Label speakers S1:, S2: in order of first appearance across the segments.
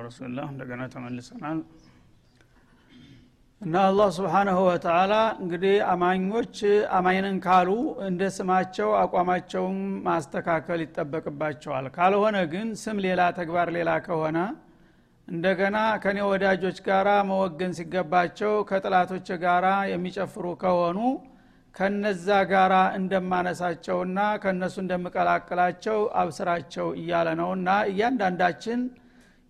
S1: ረሱልላህ እንደገና ተመልሰናል። እና አላህ ስብሓናሁ ወተላ እንግዲህ አማኞች አማኝንን ካሉ እንደ ስማቸው አቋማቸውን ማስተካከል ይጠበቅባቸዋል። ካልሆነ ግን ስም ሌላ ተግባር ሌላ ከሆነ እንደገና ከኔ ወዳጆች ጋራ መወገን ሲገባቸው ከጥላቶች ጋራ የሚጨፍሩ ከሆኑ ከነዛ ጋራ እንደማነሳቸውና ከነሱ እንደምቀላቅላቸው አብስራቸው እያለ ነውና እያንዳንዳችን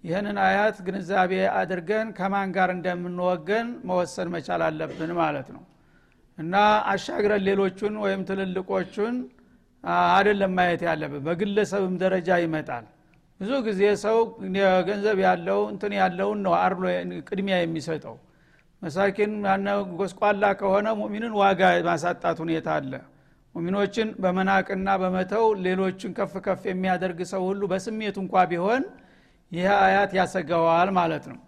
S1: ይህንን አያት ግንዛቤ አድርገን ከማን ጋር እንደምንወገን መወሰን መቻል አለብን ማለት ነው። እና አሻግረን ሌሎቹን ወይም ትልልቆቹን አይደለም ማየት ያለብን በግለሰብም ደረጃ ይመጣል። ብዙ ጊዜ ሰው ገንዘብ ያለው እንትን ያለውን ነው አርሎ ቅድሚያ የሚሰጠው። መሳኪን ጎስቋላ ከሆነ ሙሚንን ዋጋ ማሳጣት ሁኔታ አለ። ሙሚኖችን በመናቅና በመተው ሌሎችን ከፍ ከፍ የሚያደርግ ሰው ሁሉ በስሜቱ እንኳ ቢሆን ይህ አያት ያሰገዋል ማለት ነው።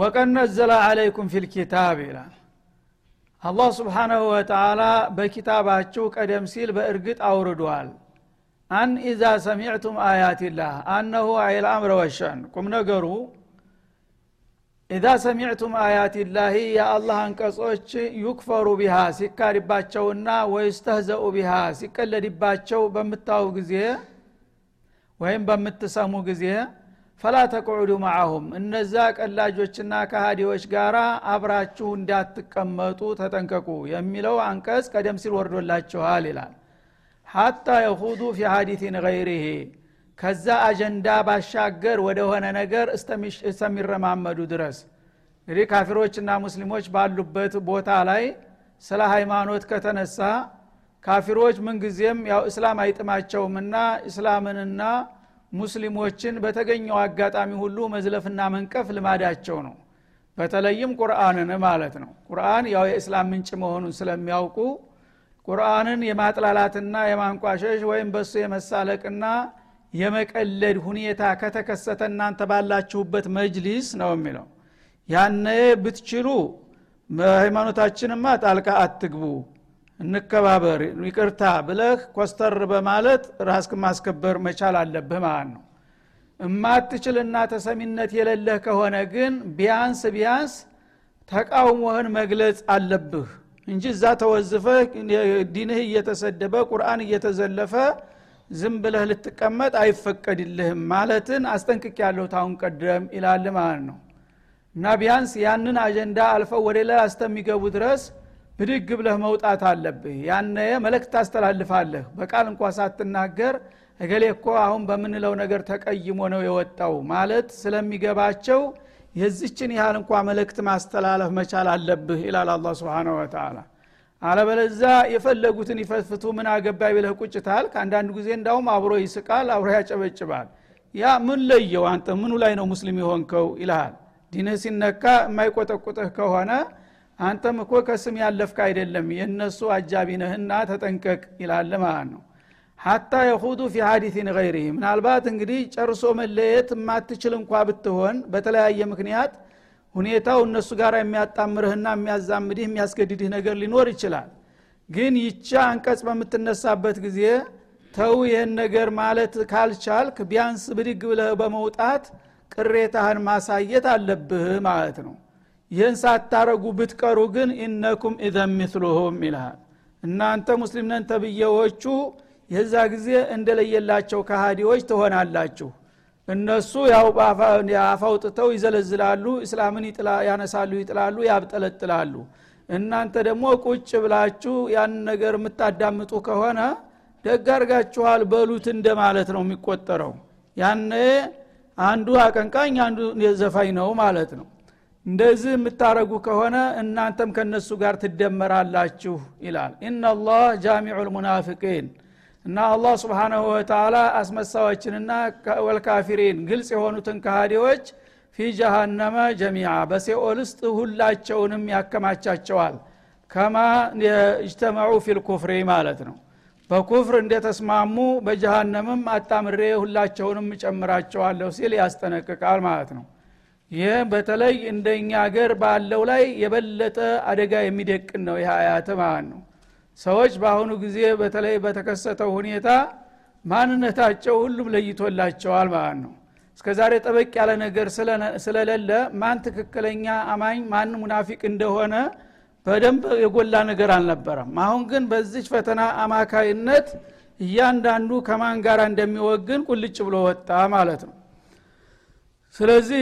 S1: ወቀድ ነዘለ አለይኩም ፊልኪታብ ይላል። አላህ ስብሓናሁ ወተላ በኪታባችሁ ቀደም ሲል በእርግጥ አውርዷል። አን ኢዛ ሰሚዕቱም አያትላህ አነሁ አይል አምረ ወሸን። ቁም ነገሩ ኢዛ ሰሚዕቱም አያትላህ የአላህ አንቀጾች ዩክፈሩ ቢሃ ሲካድባቸውና ወይስተህዘኡ ቢሃ ሲቀለድባቸው በምታው ጊዜ ወይም በምትሰሙ ጊዜ ፈላ ተቅዑዱ ማዓሁም እነዛ ቀላጆችና ከሃዲዎች ጋር አብራችሁ እንዳትቀመጡ ተጠንቀቁ የሚለው አንቀጽ ቀደም ሲል ወርዶላችኋል ይላል። ሐታ የሁዱ ፊ ሀዲቲን ገይሪሄ ከዛ አጀንዳ ባሻገር ወደሆነ ነገር እስተሚረማመዱ ድረስ። እንግዲህ ካፊሮችና ሙስሊሞች ባሉበት ቦታ ላይ ስለ ሃይማኖት ከተነሳ ካፊሮች ምንጊዜም ያው እስላም አይጥማቸውምና እስላምንና ሙስሊሞችን በተገኘው አጋጣሚ ሁሉ መዝለፍና መንቀፍ ልማዳቸው ነው። በተለይም ቁርአንን ማለት ነው። ቁርአን ያው የእስላም ምንጭ መሆኑን ስለሚያውቁ ቁርአንን የማጥላላትና የማንቋሸሽ ወይም በሱ የመሳለቅና የመቀለድ ሁኔታ ከተከሰተ እናንተ ባላችሁበት መጅሊስ ነው የሚለው። ያነ ብትችሉ በሃይማኖታችንማ ጣልቃ አትግቡ እንከባበር ይቅርታ ብለህ ኮስተር በማለት ራስክ ማስከበር መቻል አለብህ ማለት ነው። እማትችልና ተሰሚነት የሌለህ ከሆነ ግን ቢያንስ ቢያንስ ተቃውሞህን መግለጽ አለብህ እንጂ እዛ ተወዝፈህ ዲንህ እየተሰደበ ቁርአን እየተዘለፈ ዝም ብለህ ልትቀመጥ አይፈቀድልህም ማለትን አስጠንቅቅ ያለሁ ታሁን ቀደም ይላል ማለት ነው። እና ቢያንስ ያንን አጀንዳ አልፈው ወደ ሌላ እስተሚገቡ ድረስ ብድግ ብለህ መውጣት አለብህ። ያነ መልእክት ታስተላልፋለህ በቃል እንኳ ሳትናገር እገሌ እኮ አሁን በምንለው ነገር ተቀይሞ ነው የወጣው ማለት ስለሚገባቸው የዚችን ያህል እንኳ መልእክት ማስተላለፍ መቻል አለብህ ይላል አላ ስብን ወተላ አለበለዛ የፈለጉትን ይፈትፍቱ። ምን አገባይ ብለህ ቁጭታል ከአንዳንድ ጊዜ እንዳውም አብሮ ይስቃል አብሮ ያጨበጭባል። ያ ምን ለየው አንተ? ምኑ ላይ ነው ሙስሊም የሆንከው? ይልሃል። ዲንህ ሲነካ የማይቆጠቁጥህ ከሆነ አንተም እኮ ከስም ያለፍክ አይደለም የእነሱ አጃቢ ነህና ተጠንቀቅ ይላል ማለት ነው። ሀታ የሁዱ ፊ ሀዲቲን ገይሪህ ምናልባት እንግዲህ ጨርሶ መለየት የማትችል እንኳ ብትሆን በተለያየ ምክንያት ሁኔታው እነሱ ጋር የሚያጣምርህና የሚያዛምድህ የሚያስገድድህ ነገር ሊኖር ይችላል። ግን ይቻ አንቀጽ በምትነሳበት ጊዜ ተው ይህን ነገር ማለት ካልቻልክ ቢያንስ ብድግ ብለህ በመውጣት ቅሬታህን ማሳየት አለብህ ማለት ነው ይህን ሳታረጉ ብትቀሩ ግን ኢነኩም ኢዘን ሚስሉሁም ይልሃል። እናንተ ሙስሊም ነን ተብዬዎቹ የዛ ጊዜ እንደለየላቸው ከሃዲዎች ትሆናላችሁ። እነሱ ያው አፋውጥተው ይዘለዝላሉ እስላምን ያነሳሉ ይጥላሉ ያብጠለጥላሉ። እናንተ ደግሞ ቁጭ ብላችሁ ያን ነገር የምታዳምጡ ከሆነ ደግ አርጋችኋል በሉት እንደማለት ነው የሚቆጠረው። ያነ አንዱ አቀንቃኝ አንዱ ዘፋኝ ነው ማለት ነው እንደዚህ የምታረጉ ከሆነ እናንተም ከነሱ ጋር ትደመራላችሁ ይላል። ኢናላህ ጃሚዑ ልሙናፊቂን እና አላህ ስብሓናሁ ወተላ አስመሳዎችንና ወልካፊሪን ግልጽ የሆኑትን ካሃዲዎች ፊ ጀሃነመ ጀሚዓ በሴኦል ውስጥ ሁላቸውንም ያከማቻቸዋል። ከማ እጅተመዑ ፊልኩፍሪ ማለት ነው። በኩፍር እንደተስማሙ በጀሃነምም አጣምሬ ሁላቸውንም እጨምራቸዋለሁ ሲል ያስጠነቅቃል ማለት ነው ይህ በተለይ እንደኛ ሀገር ባለው ላይ የበለጠ አደጋ የሚደቅን ነው። ይህ አያት ማለት ነው። ሰዎች በአሁኑ ጊዜ በተለይ በተከሰተው ሁኔታ ማንነታቸው ሁሉም ለይቶላቸዋል ማለት ነው። እስከ ዛሬ ጠበቅ ያለ ነገር ስለሌለ ማን ትክክለኛ አማኝ ማን ሙናፊቅ እንደሆነ በደንብ የጎላ ነገር አልነበረም። አሁን ግን በዚች ፈተና አማካይነት እያንዳንዱ ከማን ጋር እንደሚወግን ቁልጭ ብሎ ወጣ ማለት ነው ስለዚህ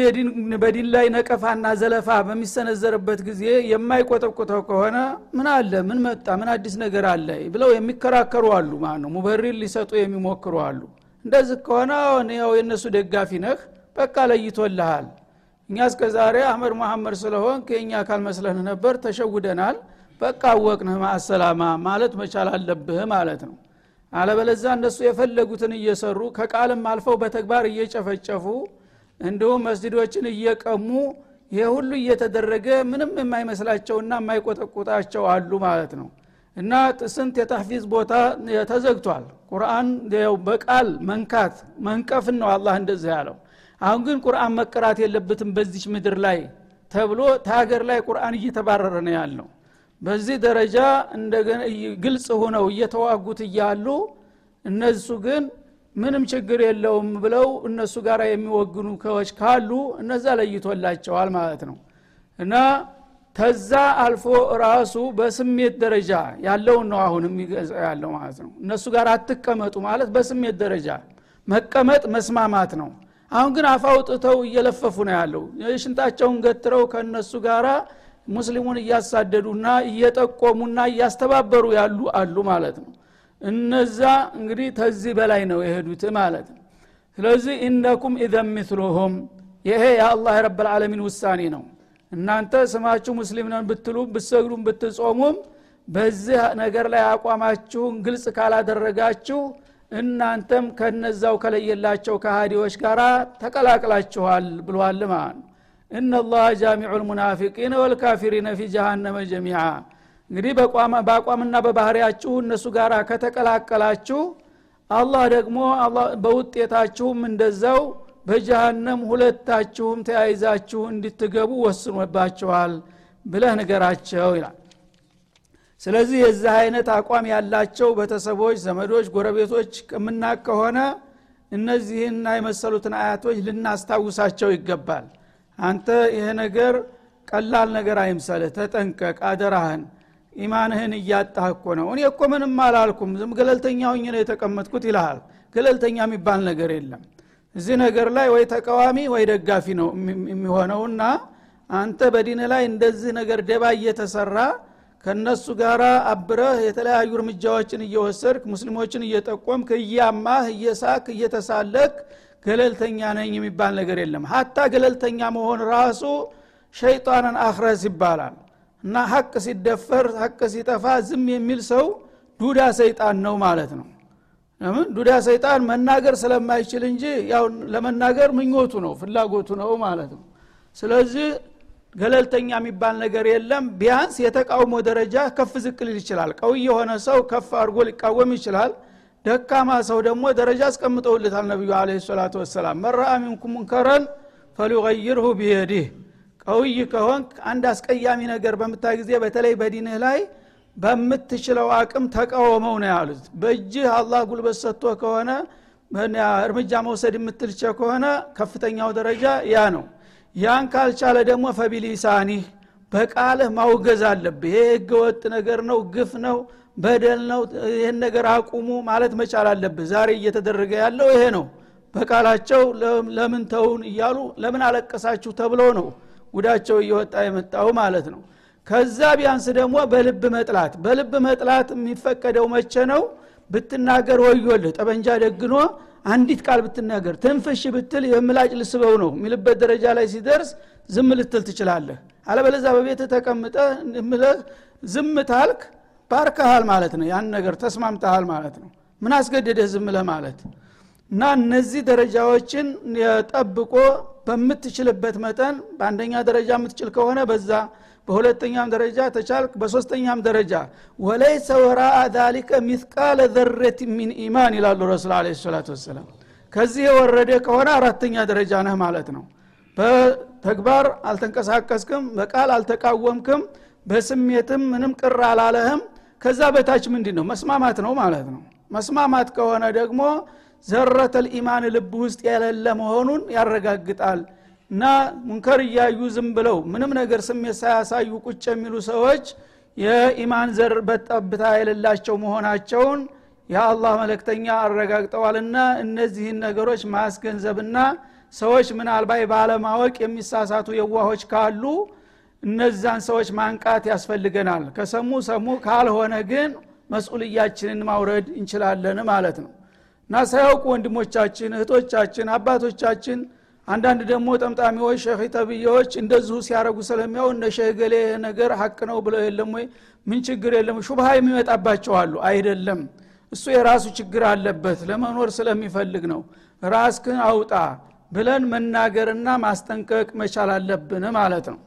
S1: በዲን ላይ ነቀፋና ዘለፋ በሚሰነዘርበት ጊዜ የማይቆጠቁተው ከሆነ ምን አለ? ምን መጣ? ምን አዲስ ነገር አለ? ብለው የሚከራከሩ አሉ። ማለት ነው ሙበሪር ሊሰጡ የሚሞክሩ አሉ። እንደዚህ ከሆነ ያው የእነሱ ደጋፊ ነህ በቃ ለይቶልሃል። እኛ እስከ ዛሬ አህመድ መሐመድ ስለሆን ከኛ አካል መስለንህ ነበር ተሸውደናል። በቃ አወቅንህ ማአሰላማ ማለት መቻል አለብህ ማለት ነው። አለበለዛ እነሱ የፈለጉትን እየሰሩ ከቃልም አልፈው በተግባር እየጨፈጨፉ እንዲሁም መስጅዶችን እየቀሙ ይሄ ሁሉ እየተደረገ ምንም የማይመስላቸውና የማይቆጠቁጣቸው አሉ ማለት ነው። እና ስንት የተሕፊዝ ቦታ ተዘግቷል። ቁርአን በቃል መንካት መንቀፍን ነው አላህ እንደዚህ ያለው። አሁን ግን ቁርአን መቀራት የለበትም በዚች ምድር ላይ ተብሎ ተሀገር ላይ ቁርአን እየተባረረ ነው ያለው በዚህ ደረጃ እንደገና ግልጽ ሆነው እየተዋጉት እያሉ እነሱ ግን ምንም ችግር የለውም ብለው እነሱ ጋር የሚወግኑ ከዎች ካሉ እነዛ ለይቶላቸዋል ማለት ነው። እና ተዛ አልፎ ራሱ በስሜት ደረጃ ያለውን ነው አሁን የሚገልጸ ያለው ማለት ነው። እነሱ ጋር አትቀመጡ ማለት በስሜት ደረጃ መቀመጥ መስማማት ነው። አሁን ግን አፋውጥተው እየለፈፉ ነው ያለው። ሽንጣቸውን ገትረው ከእነሱ ጋር ሙስሊሙን እያሳደዱና እየጠቆሙና እያስተባበሩ ያሉ አሉ ማለት ነው እነዛ እንግዲህ ተዚህ በላይ ነው የሄዱት ማለት ነው። ስለዚህ ኢነኩም ኢዘን ሚትሉሁም ይሄ የአላህ ረብልዓለሚን ውሳኔ ነው። እናንተ ስማችሁ ሙስሊም ነን ብትሉ ብትሰግዱም ብትጾሙም በዚህ ነገር ላይ አቋማችሁን ግልጽ ካላደረጋችሁ እናንተም ከነዛው ከለየላቸው ከሃዲዎች ጋር ተቀላቅላችኋል ብሏል ማለት ነው። እናላህ ጃሚዑ ልሙናፊቂን ወልካፊሪነ ፊ ጀሃነመ ጀሚዓ እንግዲህ በአቋምና በባህሪያችሁ እነሱ ጋር ከተቀላቀላችሁ አላህ ደግሞ በውጤታችሁም እንደዛው በጀሃነም ሁለታችሁም ተያይዛችሁ እንድትገቡ ወስኖባችኋል ብለህ ንገራቸው ይላል። ስለዚህ የዚህ አይነት አቋም ያላቸው ቤተሰቦች ዘመዶች ጎረቤቶች ከምናቅ ከሆነ እነዚህና የመሰሉትን አያቶች ልናስታውሳቸው ይገባል። አንተ ይህ ነገር ቀላል ነገር አይምሰልህ ተጠንቀቅ አደራህን ኢማንህን እያጣህ እኮ ነው። እኔ እኮ ምንም አላልኩም። ዝም ገለልተኛ ሁኝ ነው የተቀመጥኩት ይልሃል። ገለልተኛ የሚባል ነገር የለም። እዚህ ነገር ላይ ወይ ተቃዋሚ ወይ ደጋፊ ነው የሚሆነውና አንተ በዲን ላይ እንደዚህ ነገር ደባ እየተሰራ ከነሱ ጋር አብረህ የተለያዩ እርምጃዎችን እየወሰድክ ሙስሊሞችን እየጠቆምክ እያማህ እየሳክ እየተሳለክ ገለልተኛ ነኝ የሚባል ነገር የለም። ሀታ ገለልተኛ መሆን ራሱ ሸይጣንን አክረስ ይባላል እና ሀቅ ሲደፈር ሀቅ ሲጠፋ ዝም የሚል ሰው ዱዳ ሰይጣን ነው ማለት ነው። ለምን? ዱዳ ሰይጣን መናገር ስለማይችል እንጂ ያው ለመናገር ምኞቱ ነው ፍላጎቱ ነው ማለት ነው። ስለዚህ ገለልተኛ የሚባል ነገር የለም። ቢያንስ የተቃውሞ ደረጃ ከፍ ዝቅ ሊል ይችላል። ቀው የሆነ ሰው ከፍ አድርጎ ሊቃወም ይችላል። ደካማ ሰው ደግሞ ደረጃ አስቀምጠውልታል ነቢዩ አለ ሰላቱ ወሰላም። መራአ ሚንኩም ሙንከረን ፈሊቀይርሁ ቢየዲህ ቀውይ ከሆን አንድ አስቀያሚ ነገር በምታይ ጊዜ በተለይ በዲንህ ላይ በምትችለው አቅም ተቃወመው ነው ያሉት። በእጅህ አላህ ጉልበት ሰጥቶ ከሆነ እርምጃ መውሰድ የምትልቸ ከሆነ ከፍተኛው ደረጃ ያ ነው። ያን ካልቻለ ደግሞ ፈቢሊሳኒህ በቃልህ ማውገዝ አለብህ። ይሄ ህገ ወጥ ነገር ነው ግፍ ነው በደል ነው ይህን ነገር አቁሙ ማለት መቻል አለብህ። ዛሬ እየተደረገ ያለው ይሄ ነው። በቃላቸው ለምን ተውን እያሉ ለምን አለቀሳችሁ ተብሎ ነው ጉዳቸው እየወጣ የመጣው ማለት ነው። ከዛ ቢያንስ ደግሞ በልብ መጥላት። በልብ መጥላት የሚፈቀደው መቼ ነው? ብትናገር ወዮልህ ጠበንጃ ደግኖ አንዲት ቃል ብትናገር ትንፍሽ ብትል የምላጭ ልስበው ነው የሚልበት ደረጃ ላይ ሲደርስ ዝም ልትል ትችላለህ። አለበለዛ በቤት ተቀምጠ ዝም ታልክ ባርከሃል ማለት ነው። ያን ነገር ተስማምተሃል ማለት ነው። ምን አስገደደህ ዝም ማለት እና እነዚህ ደረጃዎችን ጠብቆ በምትችልበት መጠን በአንደኛ ደረጃ የምትችል ከሆነ በዛ በሁለተኛም ደረጃ ተቻልክ በሶስተኛም ደረጃ ወለይሰ ወራአ ዛሊከ ሚስቃለ ዘረት ሚን ኢማን ይላሉ ረሱል አለ ሰላቱ ወሰላም። ከዚህ የወረደ ከሆነ አራተኛ ደረጃ ነህ ማለት ነው። በተግባር አልተንቀሳቀስክም በቃል አልተቃወምክም በስሜትም ምንም ቅር አላለህም። ከዛ በታች ምንድን ነው መስማማት ነው ማለት ነው። መስማማት ከሆነ ደግሞ ዘረተል ኢማን ልብ ውስጥ የሌለ መሆኑን ያረጋግጣል። እና ሙንከር እያዩ ዝም ብለው ምንም ነገር ስሜት ሳያሳዩ ቁጭ የሚሉ ሰዎች የኢማን ዘር በጠብታ የሌላቸው መሆናቸውን የአላህ መለክተኛ አረጋግጠዋልና እነዚህን ነገሮች ማስገንዘብና ሰዎች ምናልባት ባለማወቅ የሚሳሳቱ የዋሆች ካሉ እነዛን ሰዎች ማንቃት ያስፈልገናል። ከሰሙ ሰሙ ካልሆነ ግን መስኡልያችንን ማውረድ እንችላለን ማለት ነው እና ሳያውቁ ወንድሞቻችን እህቶቻችን አባቶቻችን አንዳንድ ደግሞ ጠምጣሚዎች ሸህ ተብዬዎች እንደዚሁ ሲያረጉ ስለሚያው እነ ሸህ ገሌ ነገር ሀቅ ነው ብለው የለም ወይ? ምን ችግር የለም? ሹብሃ የሚመጣባቸዋሉ አይደለም። እሱ የራሱ ችግር አለበት። ለመኖር ስለሚፈልግ ነው። ራስክን አውጣ ብለን መናገርና ማስጠንቀቅ መቻል አለብን ማለት ነው።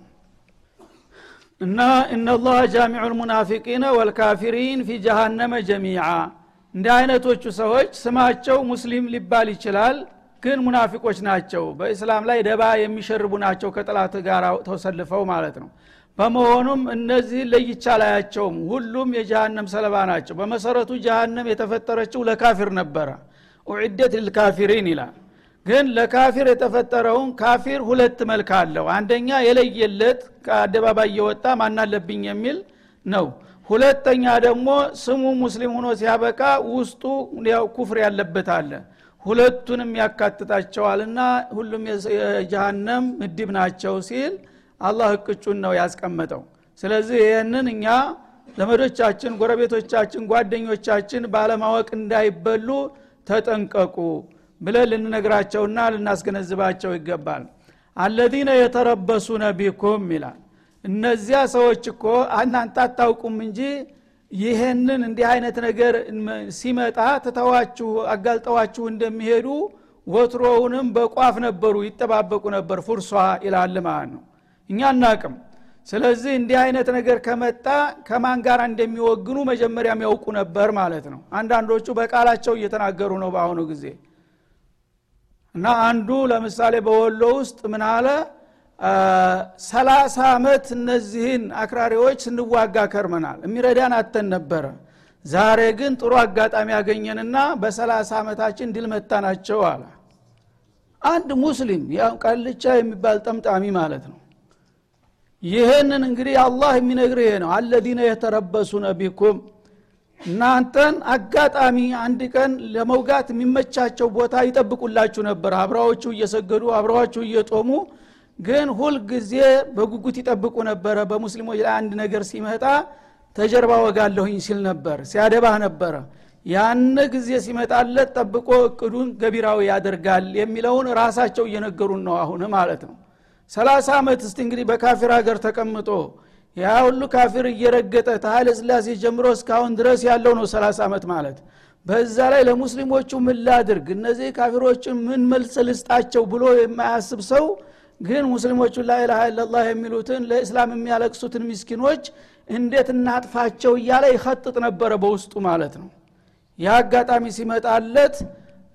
S1: እና እነላህ ጃሚዑ ልሙናፊቂነ ወልካፊሪን ፊ ጀሃነመ ጀሚዓ እንዲህ አይነቶቹ ሰዎች ስማቸው ሙስሊም ሊባል ይችላል ግን ሙናፊቆች ናቸው። በእስላም ላይ ደባ የሚሸርቡ ናቸው ከጥላት ጋር ተሰልፈው ማለት ነው። በመሆኑም እነዚህ ለይቻ ላያቸውም ሁሉም የጀሃነም ሰለባ ናቸው። በመሰረቱ ጀሃነም የተፈጠረችው ለካፊር ነበረ። ኡዕደት ልካፊሪን ይላል። ግን ለካፊር የተፈጠረውን ካፊር ሁለት መልክ አለው። አንደኛ የለየለት ከአደባባይ እየወጣ ማናለብኝ የሚል ነው ሁለተኛ ደግሞ ስሙ ሙስሊም ሆኖ ሲያበቃ ውስጡ ኩፍር ያለበት አለ። ሁለቱንም ያካትታቸዋልና ሁሉም የጀሃነም ምድብ ናቸው ሲል አላህ እቅጩን ነው ያስቀመጠው። ስለዚህ ይህንን እኛ ዘመዶቻችን ጎረቤቶቻችን ጓደኞቻችን ባለማወቅ እንዳይበሉ ተጠንቀቁ ብለን ልንነግራቸውና ልናስገነዝባቸው ይገባል። አለዚነ የተረበሱነ ቢኩም ይላል እነዚያ ሰዎች እኮ እናንተ አታውቁም እንጂ ይህንን እንዲህ አይነት ነገር ሲመጣ ትተዋችሁ አጋልጠዋችሁ እንደሚሄዱ ወትሮውንም በቋፍ ነበሩ ይጠባበቁ ነበር። ፉርሷ ይላል ማለት ነው። እኛ እናቅም ስለዚህ እንዲህ አይነት ነገር ከመጣ ከማን ጋር እንደሚወግኑ መጀመሪያም ያውቁ ነበር ማለት ነው። አንዳንዶቹ በቃላቸው እየተናገሩ ነው በአሁኑ ጊዜ። እና አንዱ ለምሳሌ በወሎ ውስጥ ምን አለ ሰላሳ አመት እነዚህን አክራሪዎች ስንዋጋ ከርመናል። የሚረዳን አተን ነበረ። ዛሬ ግን ጥሩ አጋጣሚ ያገኘንና በሰላሳ ዓመታችን ድል መታናቸው አለ። አንድ ሙስሊም ቀልቻ የሚባል ጠምጣሚ ማለት ነው። ይህንን እንግዲህ አላህ የሚነግር ይሄ ነው። አለዚነ የተረበሱነ ቢኩም እናንተን አጋጣሚ አንድ ቀን ለመውጋት የሚመቻቸው ቦታ ይጠብቁላችሁ ነበር። አብረዋችሁ እየሰገዱ አብረዋችሁ እየጦሙ ግን ሁልጊዜ በጉጉት ይጠብቁ ነበረ። በሙስሊሞች ላይ አንድ ነገር ሲመጣ ተጀርባ ወጋለሁኝ ሲል ነበር ሲያደባህ ነበረ። ያን ጊዜ ሲመጣለት ጠብቆ እቅዱን ገቢራዊ ያደርጋል የሚለውን ራሳቸው እየነገሩን ነው አሁን ማለት ነው። ሰላሳ ዓመት እስቲ እንግዲህ በካፊር ሀገር ተቀምጦ ያ ሁሉ ካፊር እየረገጠ ተሀይለ ስላሴ ጀምሮ እስካሁን ድረስ ያለው ነው ሰላሳ ዓመት ማለት። በዛ ላይ ለሙስሊሞቹ ምን ላድርግ? እነዚህ ካፊሮችን ምን መልስ ልስጣቸው ብሎ የማያስብ ሰው ግን ሙስሊሞቹ ላኢላሃ ኢላላህ የሚሉትን ለእስላም የሚያለቅሱትን ምስኪኖች እንዴት እናጥፋቸው እያለ ይኸጥጥ ነበረ በውስጡ ማለት ነው። ያ አጋጣሚ ሲመጣለት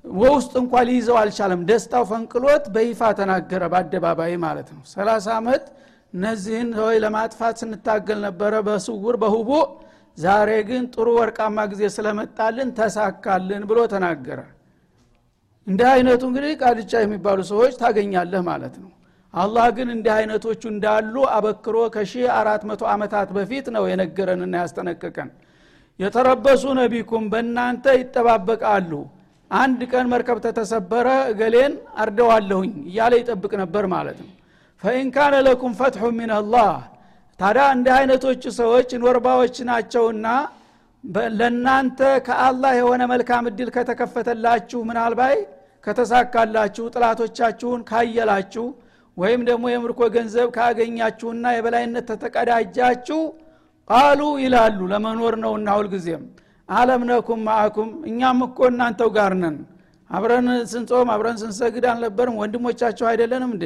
S1: በውስጥ እንኳ ሊይዘው አልቻለም። ደስታው ፈንቅሎት በይፋ ተናገረ በአደባባይ ማለት ነው። ሰላሳ ዓመት እነዚህን ሰዎች ለማጥፋት ስንታገል ነበረ በስውር በሁቡ። ዛሬ ግን ጥሩ ወርቃማ ጊዜ ስለመጣልን ተሳካልን ብሎ ተናገረ። እንዲህ አይነቱ እንግዲህ ቃልቻ የሚባሉ ሰዎች ታገኛለህ ማለት ነው አላህ ግን እንዲህ አይነቶቹ እንዳሉ አበክሮ ከሺህ አራት መቶ ዓመታት በፊት ነው የነገረንና ያስጠነቀቀን። የተረበሱ ነቢኩም በእናንተ ይጠባበቃሉ። አንድ ቀን መርከብ ተተሰበረ እገሌን አርደዋለሁኝ እያለ ይጠብቅ ነበር ማለት ነው። ፈኢንካነ ለኩም ፈትሑ ምን አላህ ታዲያ እንዲህ አይነቶቹ ሰዎች ኖርባዎች ናቸውና ለእናንተ ከአላህ የሆነ መልካም እድል ከተከፈተላችሁ ምናልባይ ከተሳካላችሁ ጥላቶቻችሁን ካየላችሁ ወይም ደግሞ የምርኮ ገንዘብ ካገኛችሁና የበላይነት ተተቀዳጃችሁ ቃሉ ይላሉ። ለመኖር ነውና ሁልጊዜም። አለም ነኩም ማአኩም እኛም እኮ እናንተው ጋር ነን። አብረን ስንጾም አብረን ስንሰግድ አልነበርም። ወንድሞቻችሁ አይደለንም እንዴ?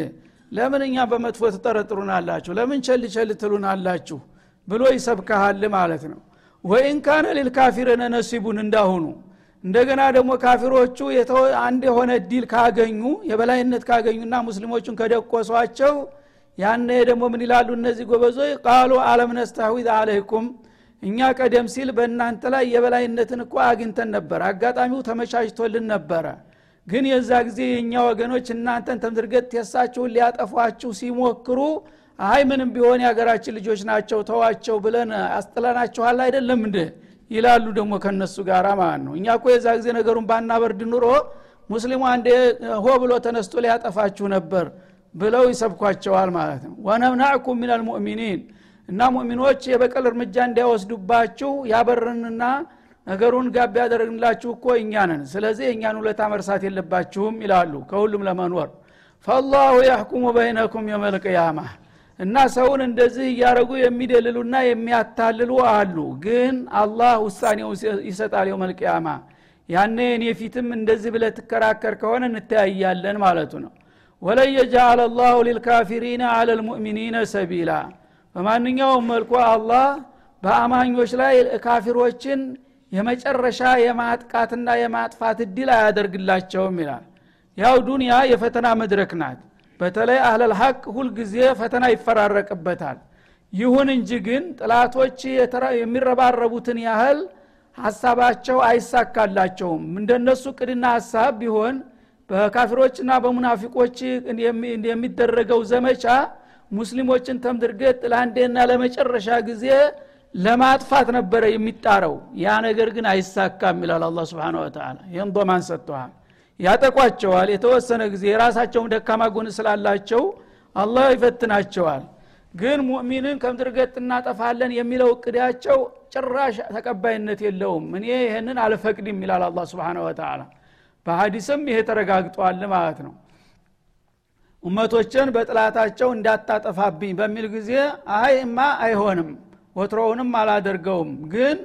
S1: ለምን እኛ በመጥፎ ትጠረጥሩናላችሁ ለምን ቸል ቸል ትሉናላችሁ ብሎ ይሰብከሃል ማለት ነው። ወኢን ካነ ሊልካፊርነ ነሲቡን እንዳሁኑ እንደገና ደግሞ ካፊሮቹ አንድ የሆነ ዲል ካገኙ የበላይነት ካገኙና ሙስሊሞቹን ከደቆሷቸው ያነ ደግሞ ምን ይላሉ እነዚህ ጎበዞች? ቃሉ አለም ነስተዊዝ አለይኩም። እኛ ቀደም ሲል በእናንተ ላይ የበላይነትን እኮ አግኝተን ነበር። አጋጣሚው ተመቻችቶልን ነበረ። ግን የዛ ጊዜ የእኛ ወገኖች እናንተን ተምድርገት ቴሳችሁን ሊያጠፏችሁ ሲሞክሩ አይ ምንም ቢሆን የሀገራችን ልጆች ናቸው ተዋቸው ብለን አስጥለናችኋል አይደለም እንደ ይላሉ ደግሞ ከነሱ ጋር ማለት ነው። እኛ እኮ የዛ ጊዜ ነገሩን ባናበርድ ኑሮ ሙስሊሙ አንዴ ሆ ብሎ ተነስቶ ሊያጠፋችሁ ነበር ብለው ይሰብኳቸዋል ማለት ነው። ወነምናዕኩም ሚን አልሙእሚኒን እና ሙእሚኖች የበቀል እርምጃ እንዳይወስዱባችሁ ያበርንና ነገሩን ጋብ ያደረግንላችሁ እኮ እኛ ነን። ስለዚህ የእኛን ውለታ መርሳት የለባችሁም ይላሉ ከሁሉም ለመኖር። ፈላሁ ያሕኩሙ በይነኩም የመልቅያማ እና ሰውን እንደዚህ እያረጉ የሚደልሉና የሚያታልሉ አሉ። ግን አላህ ውሳኔው ይሰጣል የውመልቅያማ። ያኔ እኔ ፊትም እንደዚህ ብለ ትከራከር ከሆነ እንተያያለን ማለቱ ነው። ወለን የጃአለ ላሁ ሊልካፊሪነ አለ ልሙእሚኒነ ሰቢላ። በማንኛውም መልኩ አላህ በአማኞች ላይ ካፊሮችን የመጨረሻ የማጥቃትና የማጥፋት እድል አያደርግላቸውም ይላል። ያው ዱንያ የፈተና መድረክ ናት በተለይ አህለል ሀቅ ሁልጊዜ ፈተና ይፈራረቅበታል። ይሁን እንጂ ግን ጥላቶች የሚረባረቡትን ያህል ሀሳባቸው አይሳካላቸውም። እንደነሱ ቅድና ሀሳብ ቢሆን በካፊሮችና በሙናፊቆች የሚደረገው ዘመቻ ሙስሊሞችን ተምድርገት ለአንዴና ለመጨረሻ ጊዜ ለማጥፋት ነበረ የሚጣረው። ያ ነገር ግን አይሳካም ይላል አላ ስብን ወተላ ይህም ዶማን ሰጥተዋል ያጠቋቸዋል። የተወሰነ ጊዜ የራሳቸውን ደካማ ጎን ስላላቸው አላህ ይፈትናቸዋል። ግን ሙእሚንን ከምድርገጥ እናጠፋለን የሚለው እቅዳቸው ጭራሽ ተቀባይነት የለውም። እኔ ይህንን አልፈቅድም ይላል አላ ስብን ወተላ በሀዲስም ይሄ ተረጋግጧል ማለት ነው። እመቶችን በጥላታቸው እንዳታጠፋብኝ በሚል ጊዜ አይማ አይሆንም ወትሮውንም አላደርገውም። ግን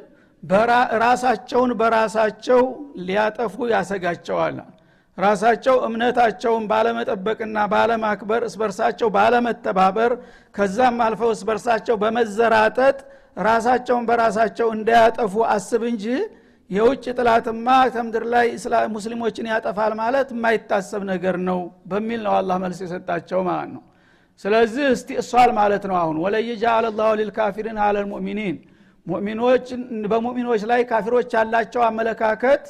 S1: ራሳቸውን በራሳቸው ሊያጠፉ ያሰጋቸዋል ራሳቸው እምነታቸውን ባለመጠበቅና ባለማክበር እስበርሳቸው ባለመተባበር ከዛም አልፈው እስበርሳቸው በመዘራጠጥ ራሳቸውን በራሳቸው እንዳያጠፉ አስብ እንጂ የውጭ ጥላትማ ከምድር ላይ ሙስሊሞችን ያጠፋል ማለት የማይታሰብ ነገር ነው በሚል ነው አላህ መልስ የሰጣቸው ማለት ነው። ስለዚህ እስቲ እሷል ማለት ነው አሁን ወለየጃአለ ላሁ ሊልካፊሪን አለ ልሙእሚኒን። ሙእሚኖች በሙእሚኖች ላይ ካፊሮች ያላቸው አመለካከት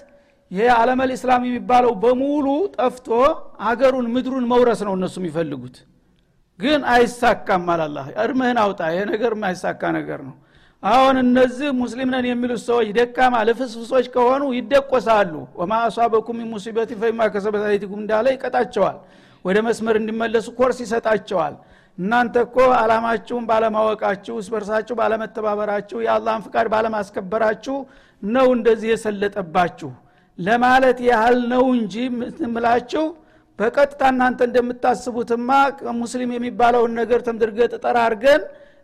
S1: ይሄ አለመል ኢስላም የሚባለው በሙሉ ጠፍቶ አገሩን ምድሩን መውረስ ነው እነሱ የሚፈልጉት። ግን አይሳካም አላላ። እርምህን አውጣ። ይሄ ነገር የማይሳካ ነገር ነው። አሁን እነዚህ ሙስሊም ነን የሚሉት ሰዎች ደካማ ልፍስፍሶች ከሆኑ ይደቆሳሉ። ወማ አሷበኩም ሙሲበት ፈማ ከሰበት እንዳለ ይቀጣቸዋል። ወደ መስመር እንዲመለሱ ኮርስ ይሰጣቸዋል። እናንተ እኮ አላማችሁን ባለማወቃችሁ እስበርሳችሁ ባለመተባበራችሁ የአላህን ፍቃድ ባለማስከበራችሁ ነው እንደዚህ የሰለጠባችሁ ለማለት ያህል ነው እንጂ ምላችሁ በቀጥታ እናንተ እንደምታስቡትማ ሙስሊም የሚባለውን ነገር ተምድርገጥ ጠራርገን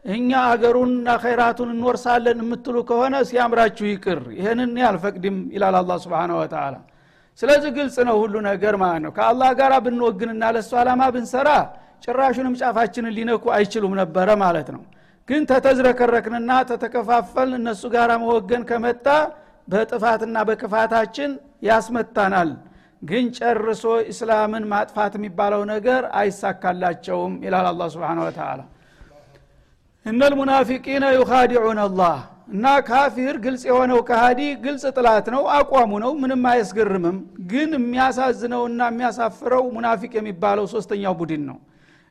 S1: እኛ አገሩንና ኸይራቱን እንወርሳለን የምትሉ ከሆነ ሲያምራችሁ ይቅር። ይህንን አልፈቅድም ይላል አላ ስብን ወተላ ስለዚህ ግልጽ ነው ሁሉ ነገር ማለት ነው። ከአላህ ጋር ብንወግንና ለእሱ ዓላማ ብንሰራ ጭራሹንም ጫፋችንን ሊነኩ አይችሉም ነበረ ማለት ነው። ግን ተተዝረከረክንና ተተከፋፈል እነሱ ጋር መወገን ከመጣ በጥፋትና በክፋታችን ያስመታናል። ግን ጨርሶ እስላምን ማጥፋት የሚባለው ነገር አይሳካላቸውም ይላል አላ ስብን ወተላ እነ ልሙናፊቂነ ዩኻዲዑን አላህ እና ካፊር ግልጽ የሆነው ከሃዲ ግልጽ ጥላት ነው አቋሙ ነው ምንም አያስገርምም። ግን የሚያሳዝነውና የሚያሳፍረው ሙናፊቅ የሚባለው ሶስተኛው ቡድን ነው።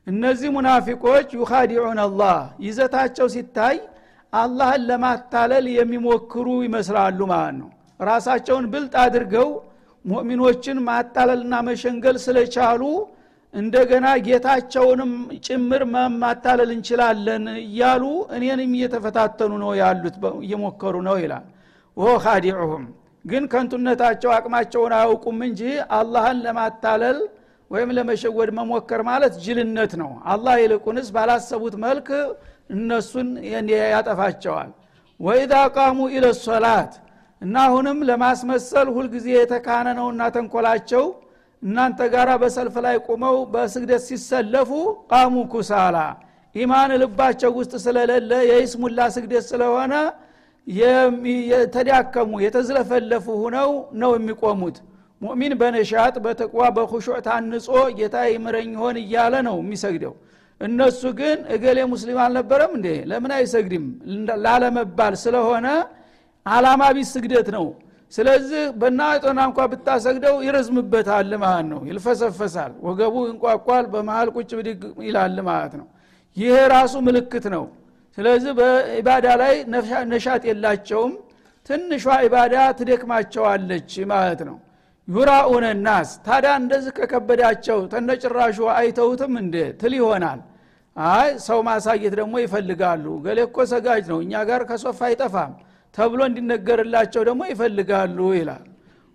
S1: እነዚህ ሙናፊቆች ዩኻዲዑን አላህ ይዘታቸው ሲታይ አላህን ለማታለል የሚሞክሩ ይመስላሉ ማለት ነው። ራሳቸውን ብልጥ አድርገው ሙእሚኖችን ማታለልና መሸንገል ስለቻሉ እንደገና ጌታቸውንም ጭምር ማታለል እንችላለን እያሉ እኔንም እየተፈታተኑ ነው ያሉት እየሞከሩ ነው ይላል። ወሆ ካዲዑሁም ግን ከንቱነታቸው አቅማቸውን አያውቁም እንጂ አላህን ለማታለል ወይም ለመሸወድ መሞከር ማለት ጅልነት ነው። አላህ ይልቁንስ ባላሰቡት መልክ እነሱን ያጠፋቸዋል። ወኢዛ ቃሙ ኢለ ሶላት እና አሁንም ለማስመሰል ሁልጊዜ የተካነ ነውና ተንኮላቸው እናንተ ጋር በሰልፍ ላይ ቁመው በስግደት ሲሰለፉ ቃሙ ኩሳላ ኢማን ልባቸው ውስጥ ስለሌለ የይስሙላ ስግደት ስለሆነ የተዳከሙ የተዝለፈለፉ ሁነው ነው የሚቆሙት። ሙእሚን በነሻጥ በተቅዋ በኩሹዕ ታንጾ ጌታ ይምረኝ ሆን እያለ ነው የሚሰግደው እነሱ ግን እገሌ ሙስሊም አልነበረም እንዴ? ለምን አይሰግድም? ላለመባል ስለሆነ አላማ ቢስ ስግደት ነው። ስለዚህ በናጦና እንኳ ብታሰግደው ይረዝምበታል ማለት ነው። ይልፈሰፈሳል። ወገቡ እንቋቋል በመሀል ቁጭ ብድግ ይላል ማለት ነው። ይሄ ራሱ ምልክት ነው። ስለዚህ በኢባዳ ላይ ነሻጥ የላቸውም። ትንሿ ኢባዳ ትደክማቸዋለች ማለት ነው ዩራኡነ ናስ። ታዲያ እንደዚህ ከከበዳቸው ተነጭራሹ አይተውትም እንደ ትል ይሆናል። አይ ሰው ማሳየት ደግሞ ይፈልጋሉ። ገሌ እኮ ሰጋጅ ነው እኛ ጋር ከሶፍ አይጠፋም ተብሎ እንዲነገርላቸው ደግሞ ይፈልጋሉ ይላል።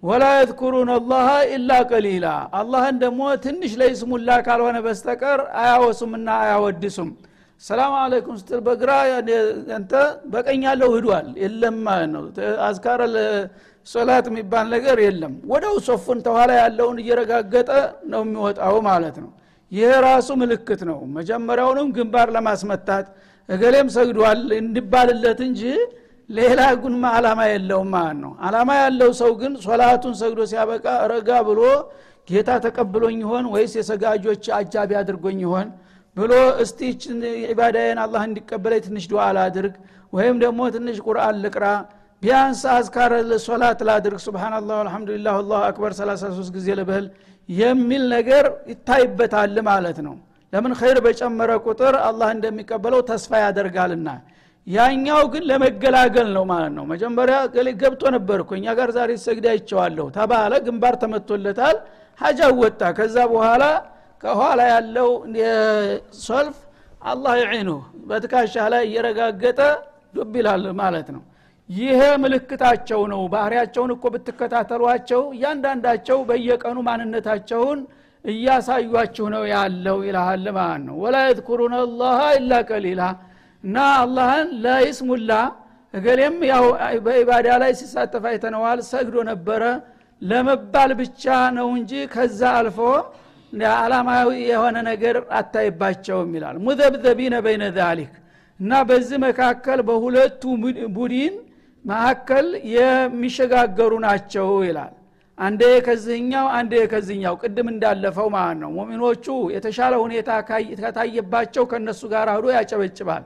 S1: ወላ የذኩሩን አላህ ኢላ ቀሊላ። አላህን ደግሞ ትንሽ ለይስሙላ ካልሆነ በስተቀር አያወሱምና አያወድሱም ሰላም አለይኩም ስትል በግራ አንተ በቀኝ ያለው ህዷል የለም ማለት ነው። አዝካረ ሶላት የሚባል ነገር የለም። ወደው ሶፉን ተኋላ ያለውን እየረጋገጠ ነው የሚወጣው ማለት ነው። ይሄ ራሱ ምልክት ነው። መጀመሪያውንም ግንባር ለማስመታት እገሌም ሰግዷል እንዲባልለት እንጂ ሌላ ጉንማ አላማ የለውም ማለት ነው። አላማ ያለው ሰው ግን ሶላቱን ሰግዶ ሲያበቃ ረጋ ብሎ ጌታ ተቀብሎኝ ይሆን ወይስ የሰጋጆች አጃቢ አድርጎኝ ይሆን ብሎ እስቲ ኢባዳዬን አላህ እንዲቀበለኝ ትንሽ ዱዓ ላድርግ ወይም ደግሞ ትንሽ ቁርአን ልቅራ። ቢያንስ አዝካረ ሶላት ላድርግ። ስብናላህ አልሐምዱሊላህ አላሁ አክበር 33 ጊዜ ልበል የሚል ነገር ይታይበታል ማለት ነው። ለምን ኸይር በጨመረ ቁጥር አላህ እንደሚቀበለው ተስፋ ያደርጋልና። ያኛው ግን ለመገላገል ነው ማለት ነው። መጀመሪያ ገብቶ ነበር እኮ እኛ ጋር ዛሬ ሰግዳ ይቸዋለሁ ተባለ ግንባር ተመቶለታል ሀጃ ወጣ። ከዛ በኋላ ከኋላ ያለው ሶልፍ አላህ ይዒኑ በትካሻ ላይ እየረጋገጠ ዱብ ይላል ማለት ነው። ይሄ ምልክታቸው ነው። ባህሪያቸውን እኮ ብትከታተሏቸው እያንዳንዳቸው በየቀኑ ማንነታቸውን እያሳዩችሁ ነው ያለው ይልሃል ማለት ነው። ወላ የذኩሩን አላህ ኢላ ቀሊላ እና አላህን ለይስሙላ እገሌም ያው በኢባዳ ላይ ሲሳተፍ አይተነዋል። ሰግዶ ነበረ ለመባል ብቻ ነው እንጂ ከዛ አልፎ አላማዊ የሆነ ነገር አታይባቸውም ይላል። ሙዘብዘቢነ በይነ ዛሊክ እና በዚህ መካከል በሁለቱ ቡድን መካከል የሚሸጋገሩ ናቸው ይላል። አንዴ ከዚህኛው አንዴ ከዚህኛው። ቅድም እንዳለፈው ማለት ነው። ሙሚኖቹ የተሻለ ሁኔታ ከታየባቸው ከነሱ ጋር ህዶ ያጨበጭባል።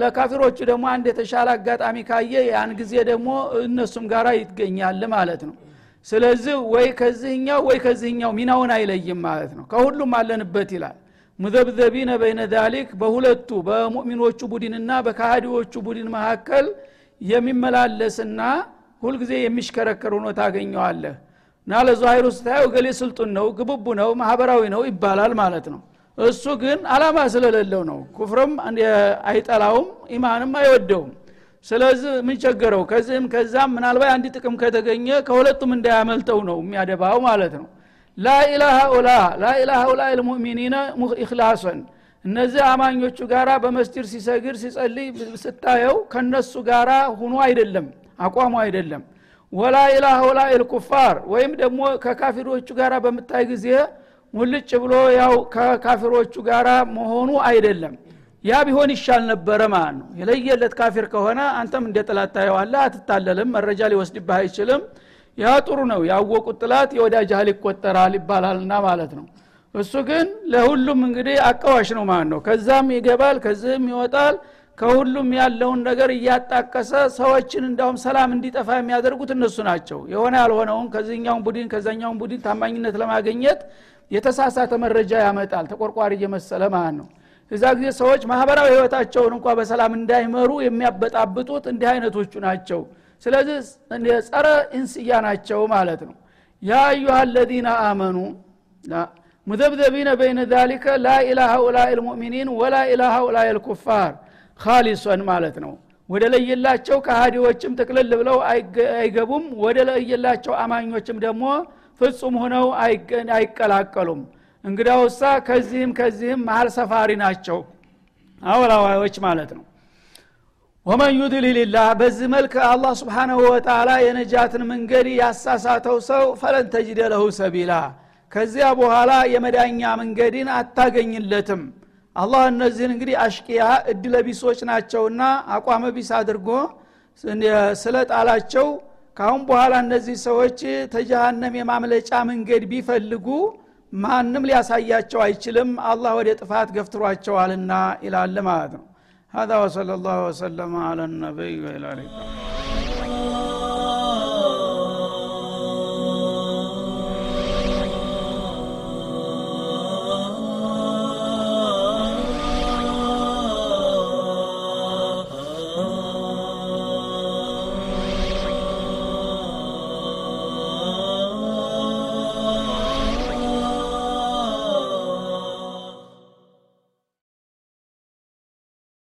S1: ለካፊሮቹ ደግሞ አንድ የተሻለ አጋጣሚ ካየ ያን ጊዜ ደግሞ እነሱም ጋር ይገኛል ማለት ነው ስለዚህ ወይ ከዚህኛው ወይ ከዚህኛው ሚናውን አይለይም ማለት ነው። ከሁሉም አለንበት ይላል። ሙዘብዘቢነ በይነ ዛሊክ በሁለቱ በሙእሚኖቹ ቡድንና በካሃዲዎቹ ቡድን መካከል የሚመላለስና ሁልጊዜ የሚሽከረከር ሆኖ ታገኘዋለህ። እና ለዛሂሩ ስታየው ገሌ ስልጡን ነው ግቡቡ ነው ማህበራዊ ነው ይባላል ማለት ነው። እሱ ግን አላማ ስለሌለው ነው። ኩፍርም አይጠላውም ኢማንም አይወደውም ስለዚህ ምን ቸገረው? ከዚህም ከዛም ምናልባት አንድ ጥቅም ከተገኘ ከሁለቱም እንዳያመልጠው ነው የሚያደባው ማለት ነው። ላኢላሃ ኡላ ላኢላሃ ኡላ ልሙእሚኒነ ኢክላሶን እነዚህ አማኞቹ ጋራ በመስጅድ ሲሰግድ ሲጸልይ ስታየው ከነሱ ጋራ ሁኖ አይደለም አቋሙ አይደለም። ወላ ኢላሃ ኡላ ልኩፋር ወይም ደግሞ ከካፊሮቹ ጋራ በምታይ ጊዜ ሙልጭ ብሎ ያው ከካፊሮቹ ጋራ መሆኑ አይደለም ያ ቢሆን ይሻል ነበረ ማለት ነው። የለየለት ካፊር ከሆነ አንተም እንደ ጥላት ታየዋለህ አትታለልም መረጃ ሊወስድብህ አይችልም። ያ ጥሩ ነው። ያወቁት ጥላት የወዳጅ ያህል ይቆጠራል ይባላልና ማለት ነው። እሱ ግን ለሁሉም እንግዲህ አቀዋሽ ነው ማለት ነው። ከዛም ይገባል ከዚህም ይወጣል። ከሁሉም ያለውን ነገር እያጣቀሰ ሰዎችን እንዳውም ሰላም እንዲጠፋ የሚያደርጉት እነሱ ናቸው። የሆነ ያልሆነውን ከዚህኛውን ቡድን ከዛኛውን ቡድን ታማኝነት ለማገኘት የተሳሳተ መረጃ ያመጣል ተቆርቋሪ እየመሰለ ማለት ነው እዛ ጊዜ ሰዎች ማህበራዊ ህይወታቸውን እንኳ በሰላም እንዳይመሩ የሚያበጣብጡት እንዲህ አይነቶቹ ናቸው። ስለዚህ ጸረ እንስያ ናቸው ማለት ነው። ያ አዩሃ አለዚነ አመኑ ሙዘብዘቢነ በይነ ዛሊከ ላኢላሃ ኡላ ልሙእሚኒን ወላ ኢላሃ ኡላ ልኩፋር ካሊሶን ማለት ነው። ወደ ለየላቸው ከሃዲዎችም ጥቅልል ብለው አይገቡም። ወደ ለየላቸው አማኞችም ደግሞ ፍጹም ሆነው አይቀላቀሉም እንግዳውሳ ከዚህም ከዚህም መሀል ሰፋሪ ናቸው። አወላዋዮች ማለት ነው። ወመን ዩድሊልላህ በዚህ መልክ አላህ ስብሓናሁ ወተላ የነጃትን መንገድ ያሳሳተው ሰው ፈለን ተጅደ ለሁ ሰቢላ ከዚያ በኋላ የመዳኛ መንገድን አታገኝለትም። አላህ እነዚህን እንግዲህ አሽቂያ እድለቢሶች ናቸውና አቋመ ቢስ አድርጎ ስለ ጣላቸው ካሁን በኋላ እነዚህ ሰዎች ተጀሃነም የማምለጫ መንገድ ቢፈልጉ ማንም ሊያሳያቸው አይችልም አላህ ወደ ጥፋት ገፍትሯቸዋልና ይላል ማለት ነው هذا وصلى الله وسلم على النبي وإلى اللقاء